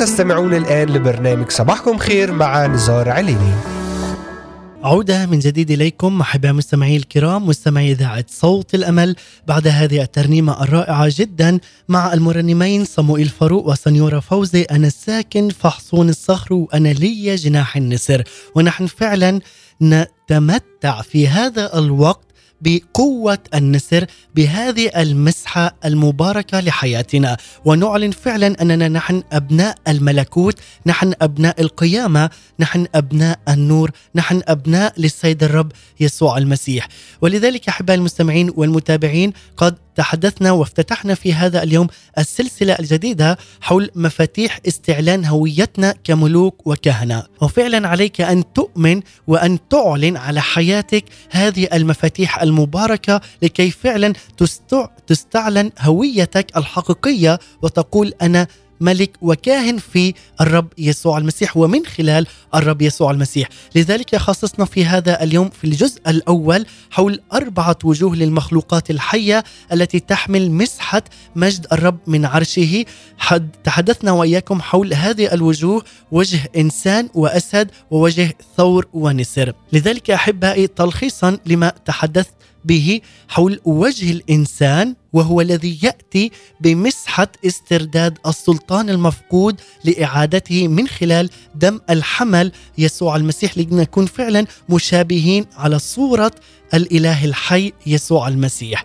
وتستمعون الآن لبرنامج صباحكم خير مع نزار عليني. عودة من جديد إليكم أحباء مستمعي الكرام مستمعي إذاعة صوت الأمل. بعد هذه الترنيمة الرائعة جدا مع المرنمين صموئيل فاروق وسنيورة فوزي أنا الساكن في حصون الصخر وأنا لي جناح النسر. ونحن فعلا نتمتع في هذا الوقت بقوة النسر بهذه المسحة المباركة لحياتنا. ونعلن فعلا أننا نحن أبناء الملكوت نحن أبناء القيامة نحن أبناء النور نحن أبناء للسيد الرب يسوع المسيح. ولذلك أحبائي المستمعين والمتابعين قد تحدثنا وافتتحنا في هذا اليوم السلسلة الجديدة حول مفاتيح استعلان هويتنا كملوك وكهنة. وفعلا عليك أن تؤمن وأن تعلن على حياتك هذه المفاتيح المباركة لكي فعلا تستع... تستعلن هويتك الحقيقية وتقول أنا ملك وكاهن في الرب يسوع المسيح ومن خلال الرب يسوع المسيح. لذلك خصصنا في هذا اليوم في الجزء الأول حول أربعة وجوه للمخلوقات الحية التي تحمل مسحة مجد الرب من عرشه. حد تحدثنا وإياكم حول هذه الوجوه وجه إنسان وأسد ووجه ثور ونسر. لذلك أحبائي تلخيصا لما تحدثت به حول وجه الإنسان وهو الذي يأتي بمسحة استرداد السلطان المفقود لإعادته من خلال دم الحمل يسوع المسيح لنكون فعلا مشابهين على صورة الإله الحي يسوع المسيح.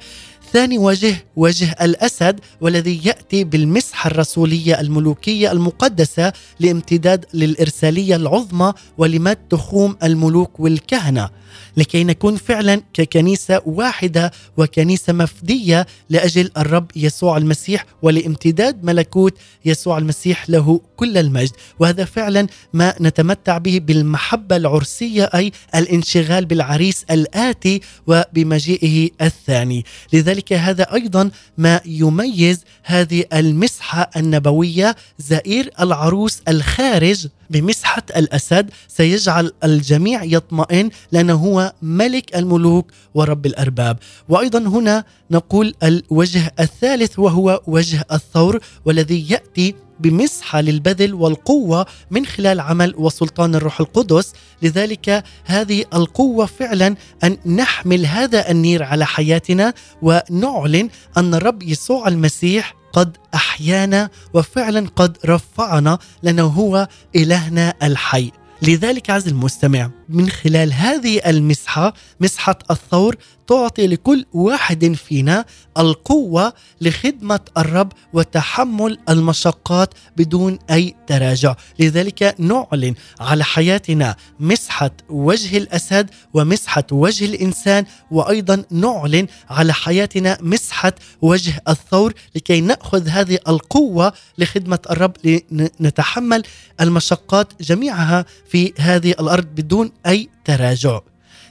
ثاني وجه وجه الأسد والذي يأتي بالمسحة الرسولية الملوكية المقدسة لامتداد للإرسالية العظمى ولمد تخوم الملوك والكهنة. لكي نكون فعلا ككنيسة واحدة وكنيسة مفدية لأجل الرب يسوع المسيح ولامتداد ملكوت يسوع المسيح له كل المجد. وهذا فعلا ما نتمتع به بالمحبة العرسية أي الانشغال بالعريس الآتي وبمجيئه الثاني. لذلك هذا أيضا ما يميز هذه المسحة النبوية. زئير العروس الخارج بمسحة الأسد سيجعل الجميع يطمئن لأنه هو ملك الملوك ورب الأرباب. وأيضا هنا نقول الوجه الثالث وهو وجه الثور والذي يأتي بمسحة للبذل والقوة من خلال عمل وسلطان الروح القدس. لذلك هذه القوة فعلا أن نحمل هذا النير على حياتنا ونعلن أن الرب يسوع المسيح قد أحيانا وفعلا قد رفعنا لأنه هو إلهنا الحي. لذلك عز المستمع من خلال هذه المسحة مسحة الثور تعطي لكل واحد فينا القوة لخدمة الرب وتحمل المشقات بدون أي تراجع، لذلك نعلن على حياتنا مسحة وجه الأسد ومسحة وجه الإنسان وأيضا نعلن على حياتنا مسحة وجه الثور لكي نأخذ هذه القوة لخدمة الرب لنتحمل المشقات جميعها في هذه الأرض بدون أي تراجع.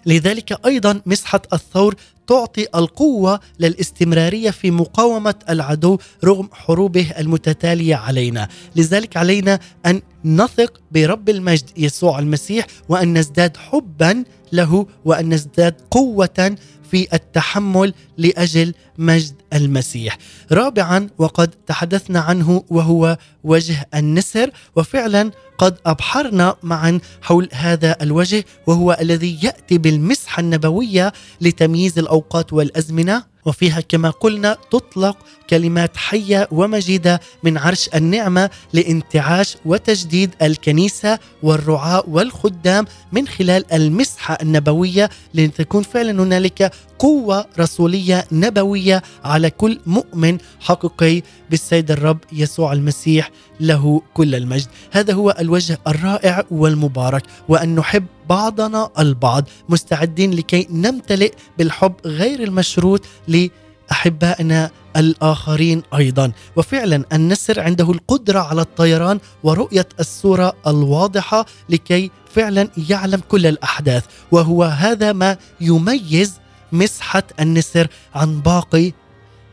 لذلك أيضا مسحة الثور تعطي القوة للاستمرارية في مقاومة العدو رغم حروبه المتتالية علينا، لذلك علينا أن نثق برب المجد يسوع المسيح وأن نزداد حبا له وأن نزداد قوة في التحمل لأجل مجد المسيح. رابعا وقد تحدثنا عنه وهو وجه النسر وفعلا قد أبحرنا معا حول هذا الوجه وهو الذي يأتي بالمسحة النبوية لتمييز الأوقات والأزمنة وفيها كما قلنا تطلق كلمات حية ومجيدة من عرش النعمة لانتعاش وتجديد الكنيسة والرعاة والخدام من خلال المسحة النبوية لتكون فعلا هنالك قوة رسولية نبوية على كل مؤمن حقيقي بالسيد الرب يسوع المسيح له كل المجد. هذا هو الوجه الرائع والمبارك وأن نحب بعضنا البعض مستعدين لكي نمتلئ بالحب غير المشروط لأحبائنا الآخرين أيضا. وفعلا النسر عنده القدرة على الطيران ورؤية الصورة الواضحة لكي فعلا يعلم كل الأحداث. وهو هذا ما يميز مسحة النسر عن باقي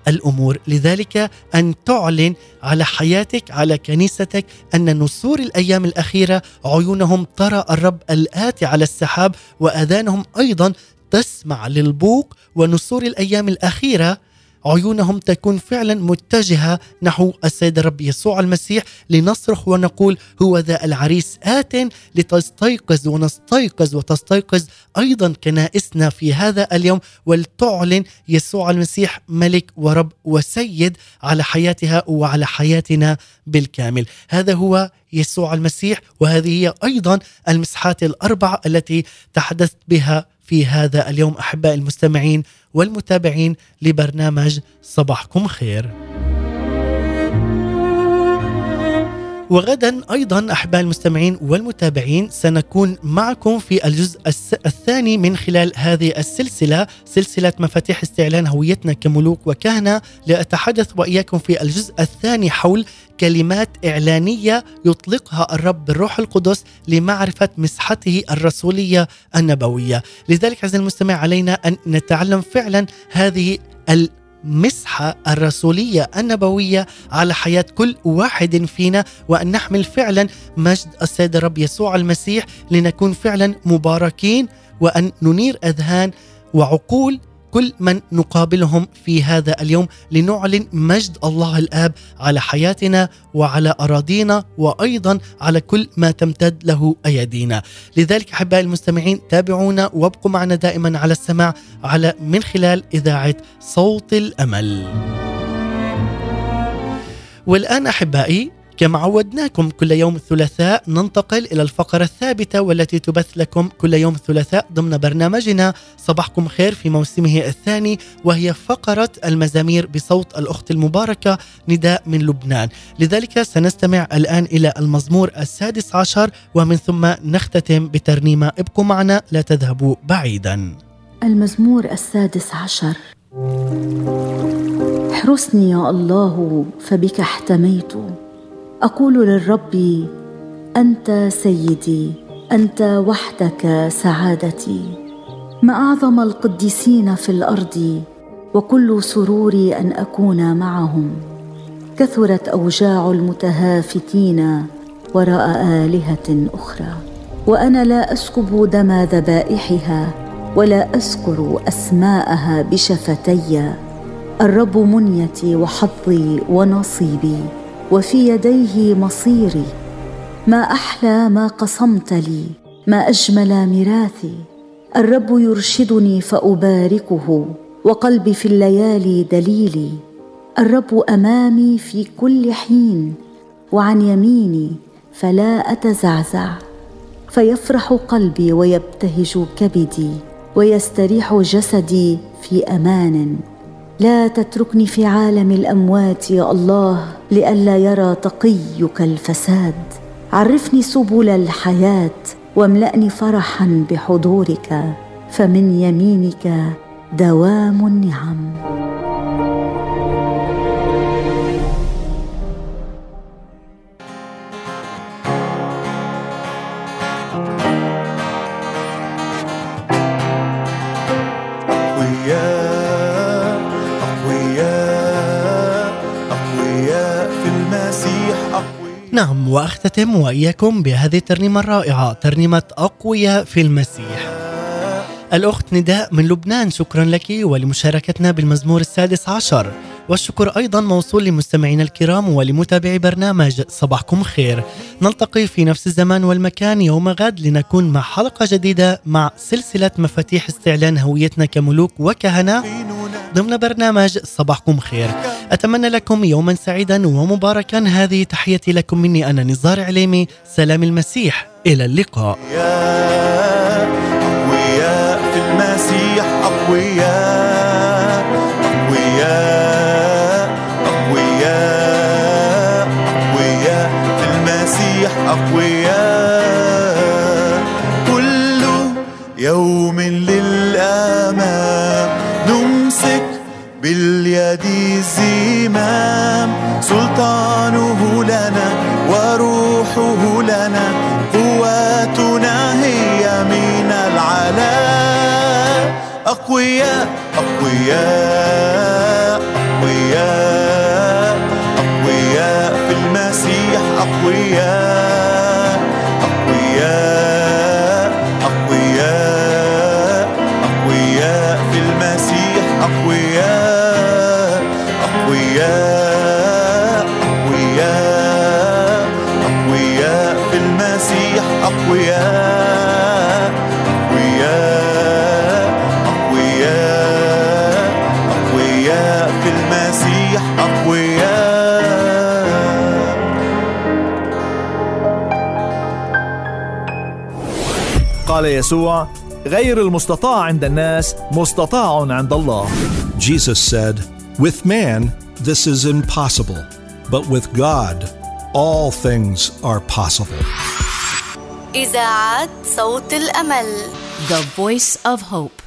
الأمور. لذلك أن تعلن على حياتك على كنيستك أن نسور الأيام الأخيرة عيونهم ترى الرب الاتي على السحاب وأذانهم أيضا تسمع للبوق ونسور الأيام الأخيرة عيونهم تكون فعلا متجهة نحو السيد الرب يسوع المسيح لنصرخ ونقول هو ذا العريس آت لتستيقظ ونستيقظ وتستيقظ أيضا كنائسنا في هذا اليوم ولتعلن يسوع المسيح ملك ورب وسيد على حياتها وعلى حياتنا بالكامل. هذا هو يسوع المسيح وهذه هي أيضا المسحات الأربع التي تحدثت بها في هذا اليوم أحباء المستمعين. والمتابعين لبرنامج صباحكم خير. وغدا أيضا أحباء المستمعين والمتابعين سنكون معكم في الجزء الثاني من خلال هذه السلسلة سلسلة مفاتيح استعلان هويتنا كملوك وكهنة. لأتحدث وإياكم في الجزء الثاني حول كلمات إعلانية يطلقها الرب بالروح القدس لمعرفة مسحته الرسولية النبوية. لذلك عزيزي المستمع علينا أن نتعلم فعلا هذه المسحه الرسولية النبوية على حياة كل واحد فينا وأن نحمل فعلا مجد السيد الرب يسوع المسيح لنكون فعلا مباركين وأن ننير أذهان وعقول كل من نقابلهم في هذا اليوم لنعلن مجد الله الآب على حياتنا وعلى أراضينا وأيضا على كل ما تمتد له أيدينا. لذلك أحبائي المستمعين تابعونا وابقوا معنا دائما على السماع على من خلال إذاعة صوت الأمل. والآن أحبائي كما عودناكم كل يوم الثلاثاء ننتقل إلى الفقرة الثابتة والتي تبث لكم كل يوم الثلاثاء ضمن برنامجنا صباحكم خير في موسمه الثاني وهي فقرة المزامير بصوت الأخت المباركة نداء من لبنان. لذلك سنستمع الآن إلى المزمور السادس عشر ومن ثم نختتم بترنيمة. ابقوا معنا لا تذهبوا بعيدا. المزمور السادس عشر. احرسني يا الله فبك احتميت. أقول للرب أنت سيدي أنت وحدك سعادتي. ما أعظم القديسين في الأرض وكل سروري أن أكون معهم. كثرت أوجاع المتهافتين وراء آلهة أخرى. وأنا لا أسكب دم ذبائحها ولا أذكر أسماءها بشفتي. الرب منيتي وحظي ونصيبي. وفي يديه مصيري. ما أحلى ما قسمت لي ما أجمل ميراثي. الرب يرشدني فأباركه وقلبي في الليالي دليلي. الرب أمامي في كل حين وعن يميني فلا أتزعزع. فيفرح قلبي ويبتهج كبدي ويستريح جسدي في أمان. لا تتركني في عالم الأموات يا الله لئلا يرى تقيك الفساد. عرفني سبل الحياة واملأني فرحا بحضورك فمن يمينك دوام النعم. أقوياء نعم وأختتم وإياكم بهذه الترنيمة الرائعة ترنيمة أقوياء في المسيح. الأخت نداء من لبنان شكرا لك ولمشاركتنا بالمزمور السادس عشر. والشكر أيضا موصول لمستمعينا الكرام ولمتابعي برنامج صباحكم خير. نلتقي في نفس الزمان والمكان يوم غد لنكون مع حلقة جديدة مع سلسلة مفاتيح استعلان هويتنا كملوك وكهنة ضمن برنامج صباحكم خير. أتمنى لكم يوما سعيدا ومباركا. هذه تحيتي لكم مني أنا نزار عليمي. سلام المسيح. إلى اللقاء. أقوياء في المسيح أقوياء أقوياء أقوياء أقوياء في المسيح أقوياء. الزمام سلطانه لنا وروحه لنا قواتنا هي من العلا أقوياء أقوياء. يسوع غير المستطاع عند الناس مستطاع عند الله Jesus said, With man, this is impossible, but with God, all things are possible. إذاعة صوت الأمل The Voice of Hope